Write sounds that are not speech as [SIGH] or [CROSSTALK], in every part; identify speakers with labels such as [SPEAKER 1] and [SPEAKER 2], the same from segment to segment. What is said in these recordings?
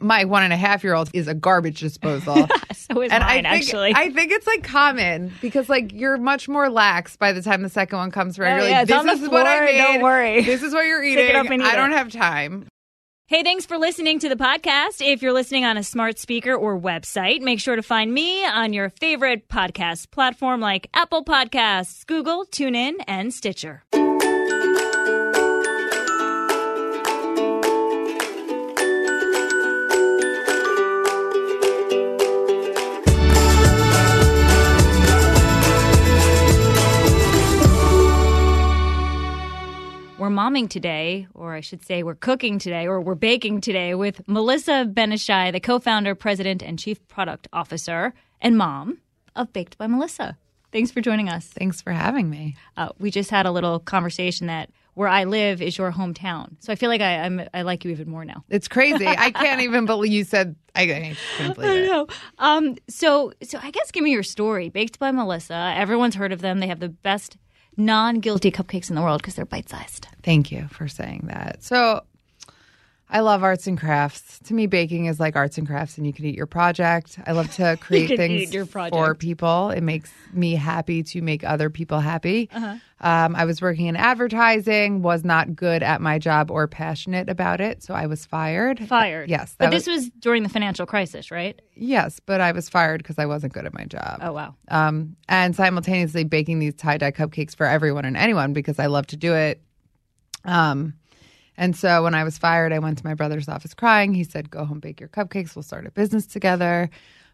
[SPEAKER 1] My one and a half year old is a garbage disposal. [LAUGHS]
[SPEAKER 2] so is
[SPEAKER 1] and
[SPEAKER 2] mine,
[SPEAKER 1] I think,
[SPEAKER 2] actually.
[SPEAKER 1] I think it's like common because like you're much more lax by the time the second one comes around.
[SPEAKER 2] Oh,
[SPEAKER 1] you're
[SPEAKER 2] yeah,
[SPEAKER 1] like, this is what I made.
[SPEAKER 2] don't worry.
[SPEAKER 1] This is what you're eating.
[SPEAKER 2] and eat
[SPEAKER 1] I don't
[SPEAKER 2] it.
[SPEAKER 1] have time.
[SPEAKER 2] Hey, thanks for listening to the podcast. If you're listening on a smart speaker or website, make sure to find me on your favorite podcast platform like Apple Podcasts, Google, TuneIn, and Stitcher. We're momming today, or I should say, we're cooking today, or we're baking today with Melissa Ben-Ishay, the co founder, president, and chief product officer and mom of Baked by Melissa. Thanks for joining us.
[SPEAKER 1] Thanks for having me.
[SPEAKER 2] Uh, we just had a little conversation that where I live is your hometown. So I feel like I, I'm, I like you even more now.
[SPEAKER 1] It's crazy. I can't even believe you said. I, I can't believe
[SPEAKER 2] I
[SPEAKER 1] it.
[SPEAKER 2] know. Um, so, so I guess give me your story. Baked by Melissa. Everyone's heard of them. They have the best non-guilty cupcakes in the world because they're bite-sized.
[SPEAKER 1] Thank you for saying that. So, I love arts and crafts. To me, baking is like arts and crafts, and you can eat your project. I love to [LAUGHS] create things for people. It makes me happy to make other people happy.
[SPEAKER 2] Uh-huh.
[SPEAKER 1] Um, I was working in advertising, was not good at my job or passionate about it, so I was fired.
[SPEAKER 2] Fired.
[SPEAKER 1] Yes,
[SPEAKER 2] but this was during the financial crisis, right?
[SPEAKER 1] Yes, but I was fired because I wasn't good at my job.
[SPEAKER 2] Oh wow.
[SPEAKER 1] Um, and simultaneously baking these tie dye cupcakes for everyone and anyone because I love to do it. Um, and so when I was fired, I went to my brother's office crying. He said, Go home, bake your cupcakes. We'll start a business together.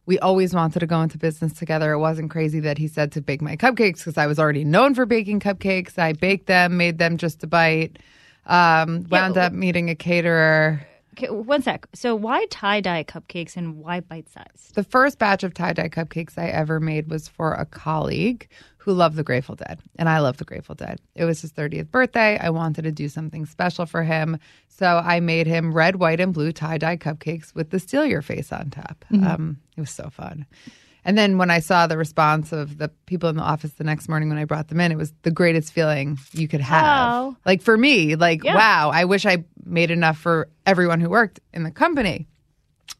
[SPEAKER 1] We always wanted to go into business together. It wasn't crazy that he said to bake my cupcakes because I was already known for baking cupcakes. I baked them, made them just to bite. Um, wound
[SPEAKER 2] Yeah,
[SPEAKER 1] up meeting a caterer.
[SPEAKER 2] Okay, one sec. So why tie dye cupcakes and why bite sized?
[SPEAKER 1] The first batch of tie dye cupcakes I ever made was for a colleague who loved the Grateful Dead, and I love the Grateful Dead. It was his 30th birthday. I wanted to do something special for him, so I made him red, white, and blue tie dye cupcakes with the Steal Your Face on top. Um, it was so fun. And then when I saw the response of the people in the office the next morning when I brought them in, it was the greatest feeling you could have.
[SPEAKER 2] Oh.
[SPEAKER 1] Like for me, like,
[SPEAKER 2] Yeah.
[SPEAKER 1] wow, I wish I made enough for everyone who worked in the company.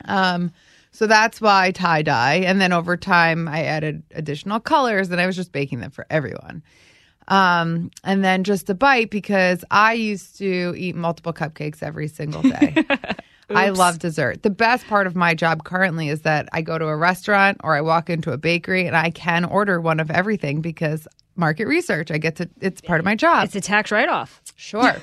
[SPEAKER 1] Um, so that's why tie dye. And then over time, I added additional colors and I was just baking them for everyone. Um, and then just a bite because I used to eat multiple cupcakes every single day. [LAUGHS] I love dessert. The best part of my job currently is that I go to a restaurant or I walk into a bakery and I can order one of everything because market research. I get to, it's part of my job.
[SPEAKER 2] It's a tax write off.
[SPEAKER 1] Sure.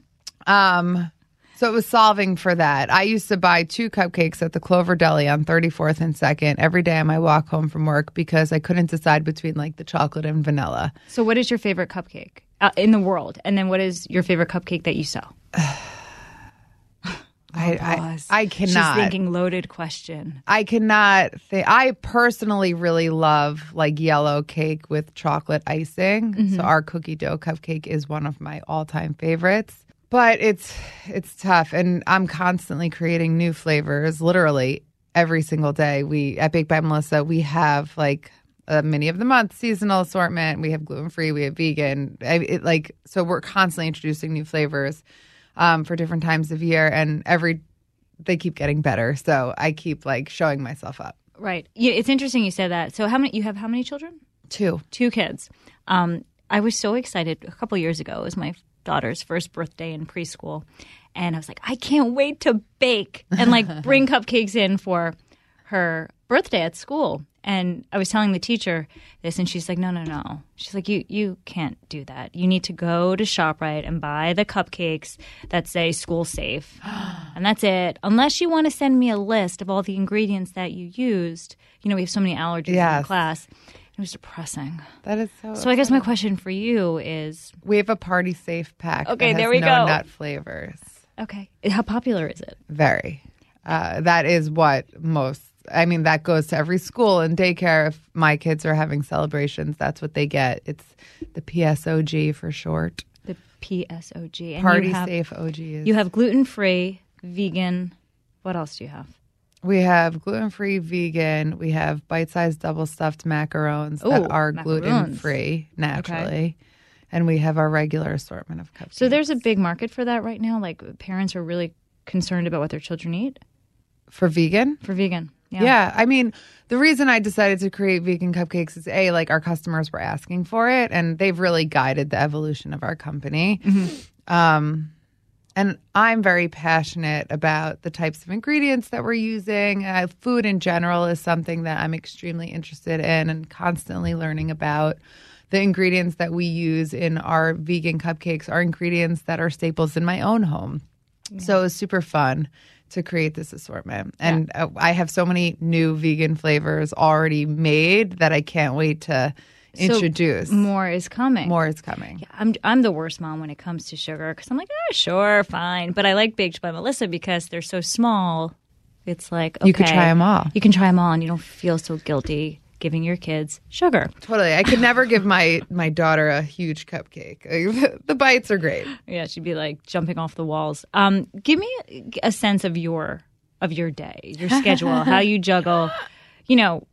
[SPEAKER 1] [LAUGHS] um, so it was solving for that. I used to buy two cupcakes at the Clover Deli on 34th and 2nd every day on my walk home from work because I couldn't decide between like the chocolate and vanilla.
[SPEAKER 2] So what is your favorite cupcake uh, in the world? And then what is your favorite cupcake that you sell? [SIGHS]
[SPEAKER 1] Oh, I, I, I
[SPEAKER 2] She's
[SPEAKER 1] cannot.
[SPEAKER 2] thinking loaded question.
[SPEAKER 1] I cannot think. I personally really love like yellow cake with chocolate icing. Mm-hmm. So our cookie dough cupcake is one of my all-time favorites. But it's it's tough, and I'm constantly creating new flavors. Literally every single day. We at Baked by Melissa, we have like a mini of the month seasonal assortment. We have gluten free. We have vegan. I, it, like so, we're constantly introducing new flavors um, for different times of year, and every they keep getting better. So I keep like showing myself up.
[SPEAKER 2] Right. Yeah, it's interesting you said that. So how many you have how many children?
[SPEAKER 1] Two.
[SPEAKER 2] Two kids. Um, I was so excited a couple years ago. It was my daughter's first birthday in preschool. And I was like, I can't wait to bake and like bring [LAUGHS] cupcakes in for her birthday at school. And I was telling the teacher this, and she's like, "No, no, no." She's like, "You, you can't do that. You need to go to Shoprite and buy the cupcakes that say school safe, [GASPS] and that's it. Unless you want to send me a list of all the ingredients that you used. You know, we have so many allergies in
[SPEAKER 1] Yes.
[SPEAKER 2] class. It was depressing.
[SPEAKER 1] That is so.
[SPEAKER 2] So I guess my question for you is,
[SPEAKER 1] we have a party safe pack.
[SPEAKER 2] Okay,
[SPEAKER 1] that
[SPEAKER 2] there we
[SPEAKER 1] no
[SPEAKER 2] go.
[SPEAKER 1] Nut flavors.
[SPEAKER 2] okay, how popular is it?
[SPEAKER 1] Very. Uh, that is what most I mean, that goes to every school and daycare. If my kids are having celebrations, that's what they get. It's the PSOG for short.
[SPEAKER 2] The PSOG. And
[SPEAKER 1] Party
[SPEAKER 2] you have,
[SPEAKER 1] Safe OG. Is,
[SPEAKER 2] You have gluten free, vegan. What else do you have?
[SPEAKER 1] we have gluten free vegan. We have bite sized double stuffed macarons
[SPEAKER 2] Ooh,
[SPEAKER 1] that are gluten free naturally. And we have our regular assortment of cupcakes.
[SPEAKER 2] So there's a big market for that right now. Like parents are really concerned about what their children eat
[SPEAKER 1] for vegan.
[SPEAKER 2] for vegan. Yeah.
[SPEAKER 1] Yeah. I mean, the reason I decided to create vegan cupcakes is A, like our customers were asking for it, and they've really guided the evolution of our company. Um, and I'm very passionate about the types of ingredients that we're using. Uh, food in general is something that I'm extremely interested in and constantly learning about. The ingredients that we use in our vegan cupcakes are ingredients that are staples in my own home. So it was super fun to create this assortment. And uh, I have so many new vegan flavors already made that I can't wait to
[SPEAKER 2] So
[SPEAKER 1] introduce.
[SPEAKER 2] more is coming.
[SPEAKER 1] More is coming.
[SPEAKER 2] I'm I'm the worst mom when it comes to sugar because I'm like, ah, sure, fine. But I like baked by Melissa because they're so small. It's like okay,
[SPEAKER 1] You could them all.
[SPEAKER 2] You can try them all, and you don't feel so guilty giving your kids sugar.
[SPEAKER 1] Totally. I could never give my my daughter a huge cupcake. [LAUGHS] the bites are great.
[SPEAKER 2] Yeah, she'd be like jumping off the walls. Um, give me a, a sense of your of your day, your schedule, how you juggle, you know,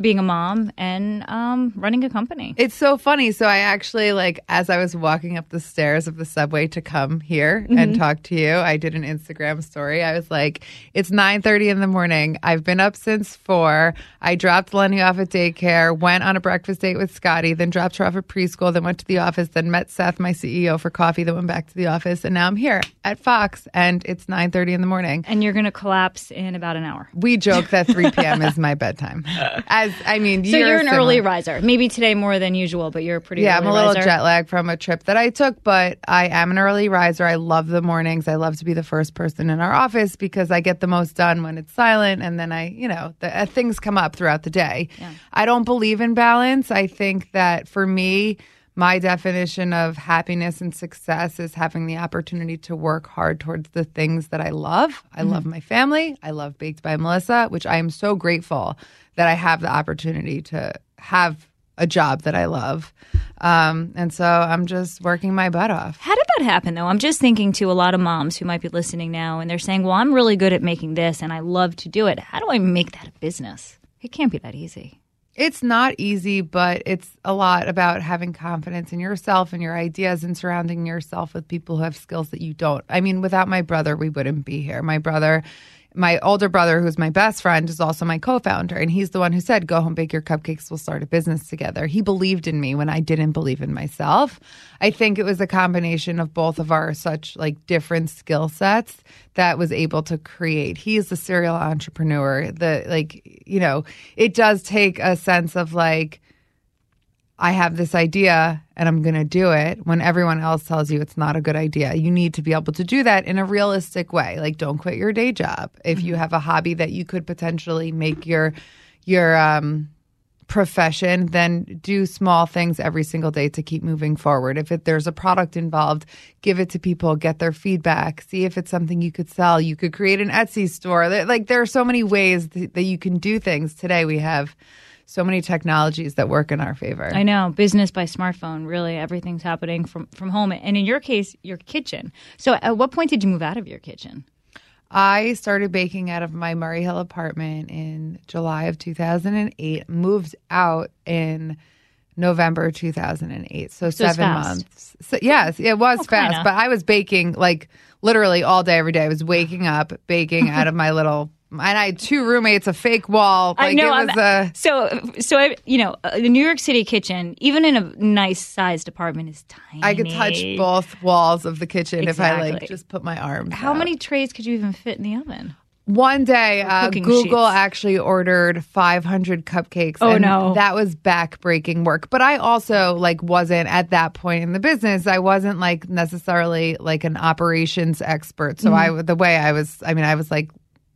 [SPEAKER 2] being a mom and um, running a company.
[SPEAKER 1] It's so funny. So I actually like as I was walking up the stairs of the subway to come here and talk to you, I did an Instagram story. I was like, "It's 9:30 in the morning. I've been up since 4. I dropped Lenny off at daycare, went on a breakfast date with Scotty, then dropped her off at preschool, then went to the office, then met Seth, my CEO for coffee, then went back to the office, and now I'm here at Fox and it's 9:30 in the morning."
[SPEAKER 2] And you're going to collapse in about an hour.
[SPEAKER 1] We joke that 3 p.m. is my bedtime. [LAUGHS] As I mean,
[SPEAKER 2] So you're, an
[SPEAKER 1] similar.
[SPEAKER 2] early riser. Maybe today more than usual, but you're a pretty
[SPEAKER 1] Yeah, I'm a little
[SPEAKER 2] riser.
[SPEAKER 1] jet lagged from a trip that I took, but I am an early riser. I love the mornings. I love to be the first person in our office because I get the most done when it's silent, and then I, you know, the, uh, things come up throughout the day. I don't believe in balance. I think that for me, my definition of happiness and success is having the opportunity to work hard towards the things that I love. I love my family. I love Baked by Melissa, which I am so grateful that I have the opportunity to have a job that I love. Um, and so I'm just working my butt off.
[SPEAKER 2] How did that happen, though? I'm just thinking to a lot of moms who might be listening now, and they're saying, "Well, I'm really good at making this, and I love to do it. How do I make that a business? It can't be that easy."
[SPEAKER 1] It's not easy, but it's a lot about having confidence in yourself and your ideas and surrounding yourself with people who have skills that you don't. I mean, without my brother, we wouldn't be here. My brother, my older brother, who's my best friend, is also my co founder. And he's the one who said, Go home, bake your cupcakes, we'll start a business together. He believed in me when I didn't believe in myself. I think it was a combination of both of our such like different skill sets that was able to create. He is a serial entrepreneur. The like, you know, it does take a sense of like, I have this idea and I'm going to do it when everyone else tells you it's not a good idea. You need to be able to do that in a realistic way. Like don't quit your day job. If you have a hobby that you could potentially make your your um profession, then do small things every single day to keep moving forward. If it, there's a product involved, give it to people, get their feedback, see if it's something you could sell. You could create an Etsy store. Like there are so many ways th- that you can do things. Today we have so many technologies that work in our favor.
[SPEAKER 2] I know business by smartphone. Really, everything's happening from from home, and in your case, your kitchen. So, at what point did you move out of your kitchen?
[SPEAKER 1] I started baking out of my Murray Hill apartment in July of 2008, moved out in November 2008. So,
[SPEAKER 2] So
[SPEAKER 1] seven
[SPEAKER 2] fast.
[SPEAKER 1] months. So, yes, it was
[SPEAKER 2] Oh,
[SPEAKER 1] fast,
[SPEAKER 2] kinda.
[SPEAKER 1] but I was baking like literally all day, every day. I was waking up, baking out of my little, and I had two roommates, a fake wall. Like
[SPEAKER 2] I know.
[SPEAKER 1] it was
[SPEAKER 2] I'm-
[SPEAKER 1] a,
[SPEAKER 2] so, so I, you know, uh, the New York City kitchen, even in a nice sized apartment, is tiny.
[SPEAKER 1] I could touch both walls of the kitchen if I like just put my arms.
[SPEAKER 2] How
[SPEAKER 1] out.
[SPEAKER 2] many trays could you even fit in the oven?
[SPEAKER 1] One day, uh, Google
[SPEAKER 2] sheets.
[SPEAKER 1] actually ordered 500 cupcakes.
[SPEAKER 2] Oh,
[SPEAKER 1] and
[SPEAKER 2] no.
[SPEAKER 1] that was back-breaking work. But I also like wasn't at that point in the business. I wasn't like necessarily like an operations expert. So
[SPEAKER 2] Mm-hmm.
[SPEAKER 1] I the way I was, I mean, I was like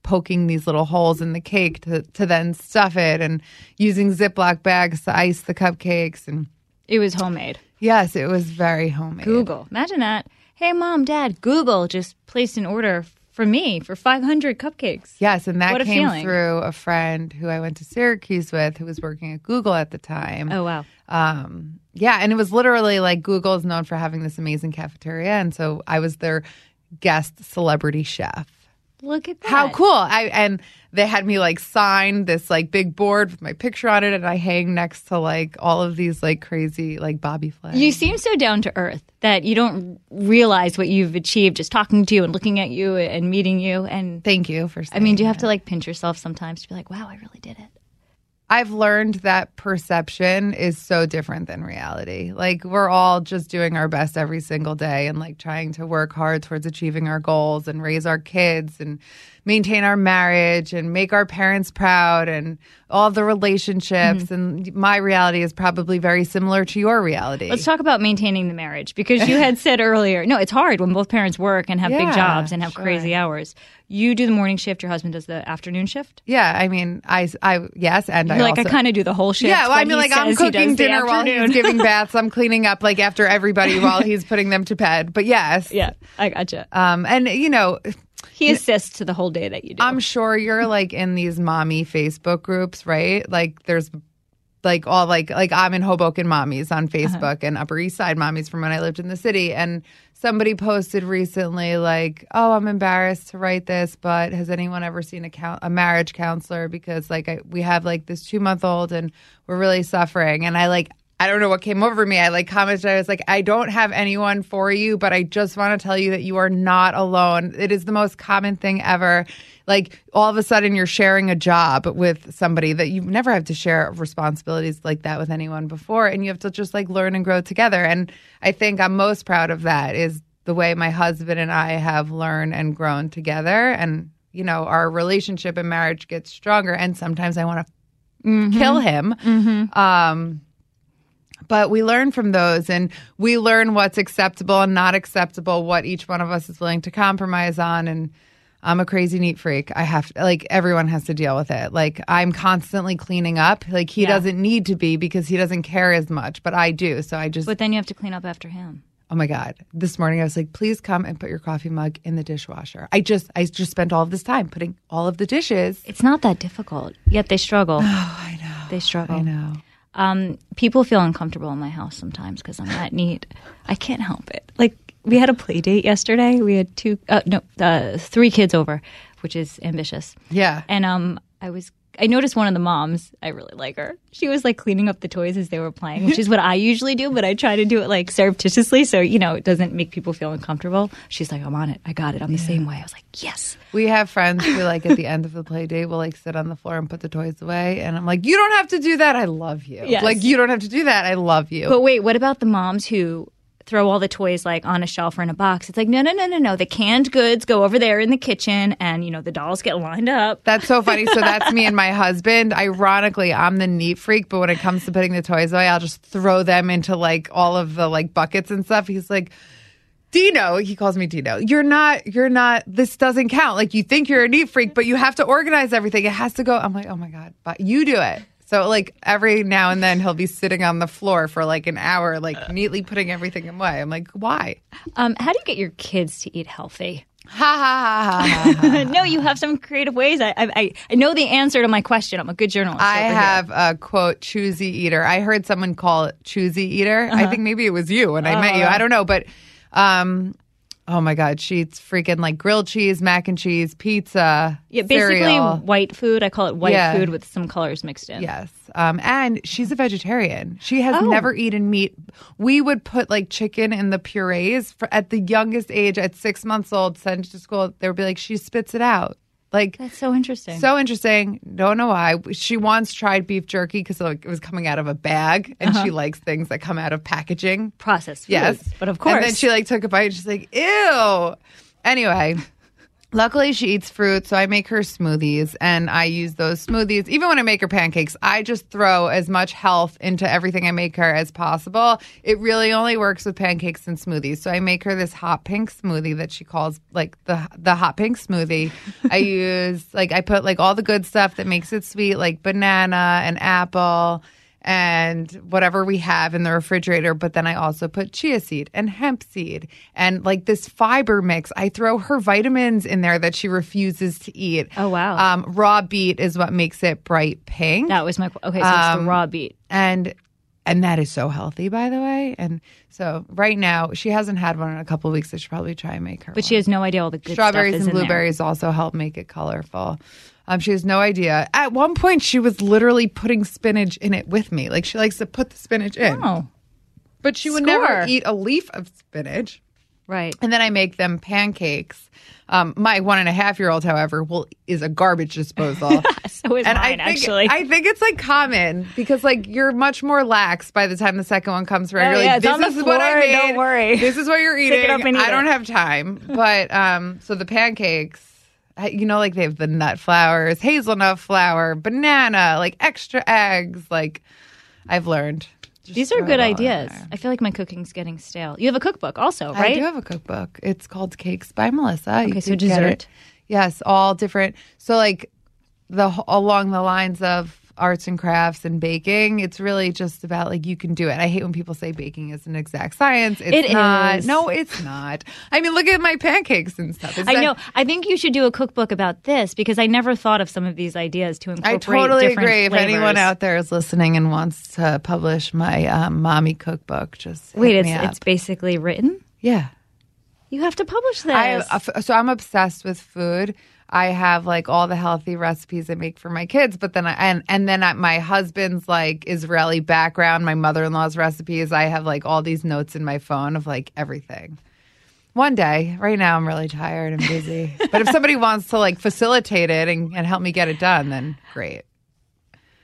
[SPEAKER 1] poking these little holes in the cake to to then stuff it, and using Ziploc bags to ice the cupcakes. And
[SPEAKER 2] It was homemade.
[SPEAKER 1] yes, it was very homemade.
[SPEAKER 2] Google. Imagine that. Hey, mom, dad, Google just placed an order for me for 500 cupcakes.
[SPEAKER 1] Yes, and that came
[SPEAKER 2] feeling.
[SPEAKER 1] through a friend who I went to Syracuse with, who was working at Google at the time.
[SPEAKER 2] Oh wow.
[SPEAKER 1] Um, yeah, and it was literally like Google is known for having this amazing cafeteria, and so I was their guest celebrity chef.
[SPEAKER 2] Look at that.
[SPEAKER 1] How cool! I and they had me like sign this like big board with my picture on it, and I hang next to like all of these like crazy like Bobby Flays.
[SPEAKER 2] You seem so down to earth that you don't realize what you've achieved just talking to you and looking at you and meeting you. And
[SPEAKER 1] Thank you for.
[SPEAKER 2] I mean, do you have to like pinch yourself sometimes to be like, wow, I really did it?
[SPEAKER 1] I've learned that perception is so different than reality. Like we're all just doing our best every single day and like trying to work hard towards achieving our goals and raise our kids and maintain our marriage and make our parents proud and all the relationships
[SPEAKER 2] Mm-hmm.
[SPEAKER 1] and my reality is probably very similar to your reality.
[SPEAKER 2] Let's talk about maintaining the marriage because you had said earlier, no, it's hard when both parents work and have big jobs and have
[SPEAKER 1] sure.
[SPEAKER 2] crazy hours. You do the morning shift, your husband does the afternoon shift.
[SPEAKER 1] yeah, I mean, I I yes, and I
[SPEAKER 2] You're like,
[SPEAKER 1] also,
[SPEAKER 2] I kind of do the whole shift.
[SPEAKER 1] Yeah, well, I mean, like I'm
[SPEAKER 2] says he does
[SPEAKER 1] cooking dinner while he's [LAUGHS] giving baths. I'm cleaning up like after everybody while he's putting them to bed. But yes, [LAUGHS]
[SPEAKER 2] yeah, I gotcha.
[SPEAKER 1] Um, and you know,
[SPEAKER 2] He assists to the whole day that you do.
[SPEAKER 1] I'm sure you're like in these mommy Facebook groups, right? Like there's like all like like I'm in Hoboken mommies on uh-huh. Facebook and Upper East Side mommies from when I lived in the city. And somebody posted recently like, "Oh, I'm embarrassed to write this, but has anyone ever seen a count a marriage counselor because like I, we have like this two month old and we're really suffering." And I like. I don't know what came over me. I like commented. I was like, I don't have anyone for you, but I just want to tell you that you are not alone. It is the most common thing ever. Like all of a sudden you're sharing a job with somebody that you've never had to share responsibilities like that with anyone before. And you have to just like learn and grow together. And I think I'm most proud of that is the way my husband and I have learned and grown together. And, you know, our relationship and marriage gets stronger. And sometimes I want to kill him. Um, but we learn from those and we learn what's acceptable and not acceptable, what each one of us is willing to compromise on. And I'm a crazy neat freak. I have like everyone has to deal with it. Like I'm constantly cleaning up. Like he
[SPEAKER 2] Yeah.
[SPEAKER 1] doesn't need to be because he doesn't care as much, but I do. So I just
[SPEAKER 2] but then you have to clean up after him.
[SPEAKER 1] Oh my God. This morning I was like, please come and put your coffee mug in the dishwasher. I just I just spent all of this time putting all of the dishes.
[SPEAKER 2] It's not that difficult, yet they struggle. [SIGHS]
[SPEAKER 1] Oh, I know.
[SPEAKER 2] They struggle.
[SPEAKER 1] I know.
[SPEAKER 2] Um, people feel uncomfortable in my house sometimes because I'm that neat. I can't help it. Like we had a play date yesterday. We had two, uh, no, uh, three kids over, which is ambitious.
[SPEAKER 1] Yeah.
[SPEAKER 2] And um, I was, I noticed one of the moms. I really like her. She was like cleaning up the toys as they were playing, which is what I usually do, but I try to do it like surreptitiously, so you know it doesn't make people feel uncomfortable. She's like, "I'm on it. I got it. I'm the same way." I was like, "Yes."
[SPEAKER 1] We have friends who like at the end of the play date will like sit on the floor and put the toys away. And I'm like, you don't have to do that. I love you.
[SPEAKER 2] Yes.
[SPEAKER 1] Like you don't have to do that. I love you.
[SPEAKER 2] But wait, what about the moms who throw all the toys like on a shelf or in a box? It's like, no, no, no, no, no. The canned goods go over there in the kitchen, and you know the dolls get lined up.
[SPEAKER 1] that's so funny. So [LAUGHS] that's me and my husband. Ironically, I'm the neat freak, but when it comes to putting the toys away, I'll just throw them into like all of the like buckets and stuff. He's like, Dino, he calls me Dino. You're not, you're not, this doesn't count. Like you think you're a neat freak, but you have to organize everything. It has to go. I'm like, oh my God, but you do it. So like every now and then he'll be sitting on the floor for like an hour, like neatly putting everything away. I'm like, why?
[SPEAKER 2] Um, how do you get your kids to eat healthy?
[SPEAKER 1] Ha ha ha ha. ha, ha. [LAUGHS]
[SPEAKER 2] no, you have some creative ways. I, I, I know the answer to my question. I'm a good journalist.
[SPEAKER 1] I
[SPEAKER 2] over here.
[SPEAKER 1] have a quote choosy eater. I heard someone call it choosy eater.
[SPEAKER 2] Uh-huh.
[SPEAKER 1] I think maybe it was you when I met you. I don't know, but um oh my god, she eats freaking like grilled cheese, mac and cheese, pizza,
[SPEAKER 2] Yeah, basically
[SPEAKER 1] cereal.
[SPEAKER 2] white food. I call it white
[SPEAKER 1] Yeah.
[SPEAKER 2] food with some colors mixed in.
[SPEAKER 1] Yes. Um, and she's a vegetarian. She has
[SPEAKER 2] Oh.
[SPEAKER 1] never eaten meat. We would put like chicken in the purees for, at the youngest age, at six months old, send to school. They would be like, she spits it out. Like,
[SPEAKER 2] That's so interesting.
[SPEAKER 1] so interesting. Don't know why. She once tried beef jerky because like, it was coming out of a bag, and
[SPEAKER 2] Uh-huh.
[SPEAKER 1] she likes things that come out of packaging.
[SPEAKER 2] processed.
[SPEAKER 1] Yes,
[SPEAKER 2] foods, but of course.
[SPEAKER 1] And then she like took a bite. and She's like, "Ew." Anyway, luckily she eats fruit, so I make her smoothies, and I use those smoothies. Even when I make her pancakes, I just throw as much health into everything I make her as possible. It really only works with pancakes and smoothies. So I make her this hot pink smoothie that she calls like the the hot pink smoothie. I [LAUGHS] use like I put like all the good stuff that makes it sweet, like banana and apple and whatever we have in the refrigerator. But then I also put chia seed and hemp seed and like this fiber mix. I throw her vitamins in there that she refuses to eat.
[SPEAKER 2] Oh, wow.
[SPEAKER 1] Um, raw beet is what makes it bright pink.
[SPEAKER 2] That was my okay. So it's the
[SPEAKER 1] Um,
[SPEAKER 2] raw beet.
[SPEAKER 1] and and that is so healthy, by the way. And so right now she hasn't had one in a couple of weeks. I should probably try and make her.
[SPEAKER 2] But she
[SPEAKER 1] one.
[SPEAKER 2] has no idea all the good
[SPEAKER 1] strawberries
[SPEAKER 2] stuff is
[SPEAKER 1] and
[SPEAKER 2] in there.
[SPEAKER 1] blueberries also help make it colorful. Um, she has no idea. At one point, she was literally putting spinach in it with me. Like she likes to put the spinach in,
[SPEAKER 2] Oh,
[SPEAKER 1] but she would
[SPEAKER 2] Score.
[SPEAKER 1] never eat a leaf of spinach.
[SPEAKER 2] right.
[SPEAKER 1] And then I make them pancakes. Um, my one and a half year old, however, will is a garbage disposal. [LAUGHS]
[SPEAKER 2] So is
[SPEAKER 1] and
[SPEAKER 2] mine,
[SPEAKER 1] I think,
[SPEAKER 2] actually.
[SPEAKER 1] I think it's like common because like you're much more lax by the time the second one comes around.
[SPEAKER 2] Oh,
[SPEAKER 1] you're
[SPEAKER 2] yeah,
[SPEAKER 1] like, this is what I made.
[SPEAKER 2] don't worry.
[SPEAKER 1] This is what you're eating.
[SPEAKER 2] it up and eat
[SPEAKER 1] I don't
[SPEAKER 2] it.
[SPEAKER 1] have time. But um, so the pancakes, you know, like they have the nut flowers, hazelnut flour, banana, like extra eggs. Like I've learned. Just
[SPEAKER 2] These are good
[SPEAKER 1] it all in
[SPEAKER 2] ideas. I feel like my cooking's getting stale. You have a cookbook also, right?
[SPEAKER 1] I do have a cookbook. It's called Cakes by Melissa.
[SPEAKER 2] Okay, so dessert.
[SPEAKER 1] Yes, all different. So like the along the lines of arts and crafts and baking, it's really just about like you can do it. I hate when people say baking is an exact science. It's
[SPEAKER 2] It
[SPEAKER 1] not.
[SPEAKER 2] is.
[SPEAKER 1] No, it's not. I mean, look at my pancakes and stuff. It's
[SPEAKER 2] I
[SPEAKER 1] like-
[SPEAKER 2] know. I think you should do a cookbook about this because I never thought of some of these ideas to incorporate.
[SPEAKER 1] I totally
[SPEAKER 2] different
[SPEAKER 1] agree. If anyone out there is listening and wants to publish my um, mommy cookbook, just
[SPEAKER 2] wait, it's it's basically written.
[SPEAKER 1] yeah.
[SPEAKER 2] You have to publish this.
[SPEAKER 1] I so I'm obsessed with food. I have like all the healthy recipes I make for my kids, but then I and and then at my husband's like Israeli background, my mother-in-law's recipes, I have like all these notes in my phone of like everything. One day, right now I'm really tired and busy. [LAUGHS] but if somebody wants to like facilitate it and, and help me get it done, then great.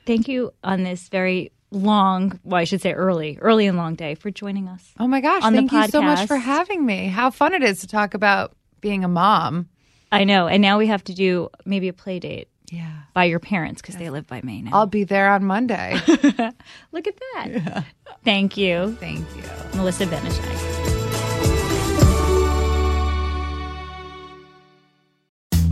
[SPEAKER 2] Thank you on this very long, well, I should say early, early and long day for joining us.
[SPEAKER 1] Oh my gosh,
[SPEAKER 2] On the
[SPEAKER 1] thank you so much for having me. How fun it is to talk about being a mom.
[SPEAKER 2] I know, and now we have to do maybe a play date
[SPEAKER 1] Yeah.
[SPEAKER 2] by your parents because they live by Maine now.
[SPEAKER 1] I'll be there on Monday. [LAUGHS]
[SPEAKER 2] Look at that. Thank you,
[SPEAKER 1] Thank you.
[SPEAKER 2] Melissa Ben-Ishay.